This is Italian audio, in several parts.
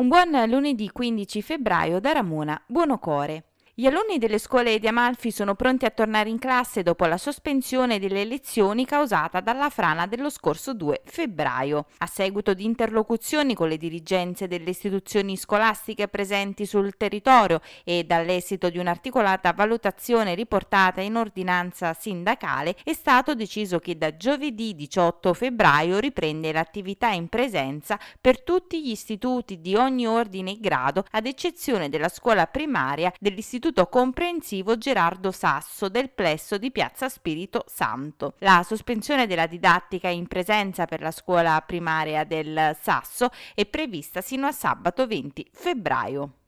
Un buon lunedì 15 febbraio da Ramona Buonocore. Gli alunni delle scuole di Amalfi sono pronti a tornare in classe dopo la sospensione delle lezioni causata dalla frana dello scorso 2 febbraio. A seguito di interlocuzioni con le dirigenze delle istituzioni scolastiche presenti sul territorio e dall'esito di un'articolata valutazione riportata in ordinanza sindacale, è stato deciso che da giovedì 18 febbraio riprende l'attività in presenza per tutti gli istituti di ogni ordine e grado, ad eccezione della scuola primaria dell'istituto Istituto Comprensivo Gerardo Sasso del plesso di Piazza Spirito Santo. La sospensione della didattica in presenza per la scuola primaria del Sasso è prevista sino a sabato 20 febbraio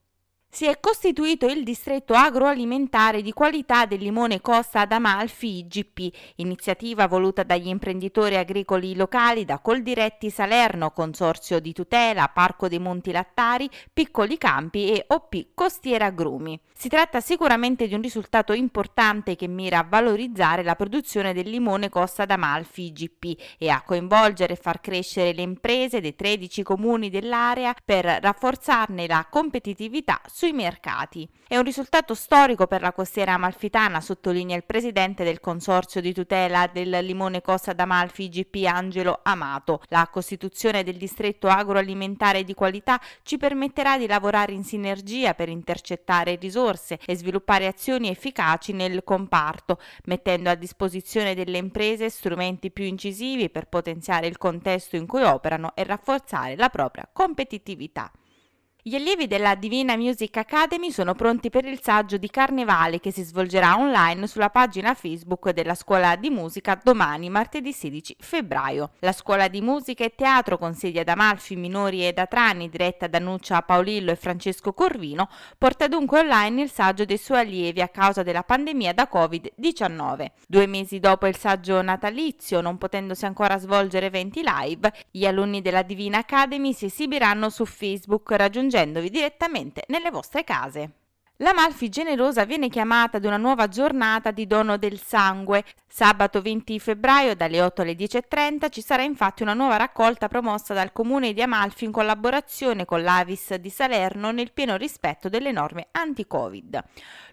si è costituito il distretto agroalimentare di qualità del limone Costa ad Amalfi IGP, iniziativa voluta dagli imprenditori agricoli locali da Coldiretti Salerno, Consorzio di Tutela, Parco dei Monti Lattari, Piccoli Campi e OP Costiera Agrumi. Si tratta sicuramente di un risultato importante che mira a valorizzare la produzione del limone Costa d'Amalfi IGP e a coinvolgere e far crescere le imprese dei 13 comuni dell'area per rafforzarne la competitività sui mercati. È un risultato storico per la costiera amalfitana, sottolinea il presidente del consorzio di tutela del limone Costa d'Amalfi GP Angelo Amato. La costituzione del distretto agroalimentare di qualità ci permetterà di lavorare in sinergia per intercettare risorse e sviluppare azioni efficaci nel comparto, mettendo a disposizione delle imprese strumenti più incisivi per potenziare il contesto in cui operano e rafforzare la propria competitività. Gli allievi della Divina Music Academy sono pronti per il saggio di Carnevale che si svolgerà online sulla pagina Facebook della Scuola di Musica domani, martedì 16 febbraio. La Scuola di Musica e Teatro con sedi ad Amalfi, Minori e Atrani, diretta da Nuccia Paolillo e Francesco Corvino, porta dunque online il saggio dei suoi allievi a causa della pandemia da Covid-19. Due mesi dopo il saggio natalizio, non potendosi ancora svolgere eventi live, gli alunni della Divina Academy si esibiranno su Facebook raggiungendo raggiungendovi direttamente nelle vostre case. La Malfi generosa viene chiamata ad una nuova giornata di dono del sangue. Sabato 20 febbraio dalle 8 alle 10.30 ci sarà infatti una nuova raccolta promossa dal comune di Amalfi in collaborazione con l'Avis di Salerno nel pieno rispetto delle norme anti-Covid.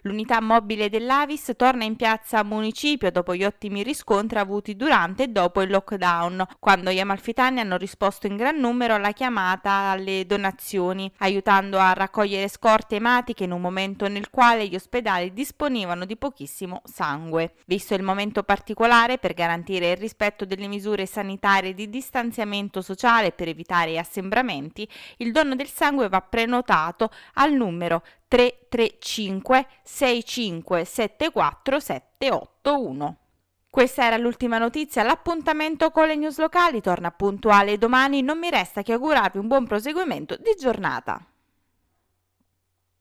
L'unità mobile dell'Avis torna in piazza Municipio dopo gli ottimi riscontri avuti durante e dopo il lockdown, quando gli amalfitani hanno risposto in gran numero alla chiamata alle donazioni, aiutando a raccogliere scorte ematiche in un momento momento nel quale gli ospedali disponevano di pochissimo sangue. Visto il momento particolare per garantire il rispetto delle misure sanitarie di distanziamento sociale per evitare assembramenti, il dono del sangue va prenotato al numero 335 6574 781. Questa era l'ultima notizia, l'appuntamento con le news locali torna puntuale domani, non mi resta che augurarvi un buon proseguimento di giornata.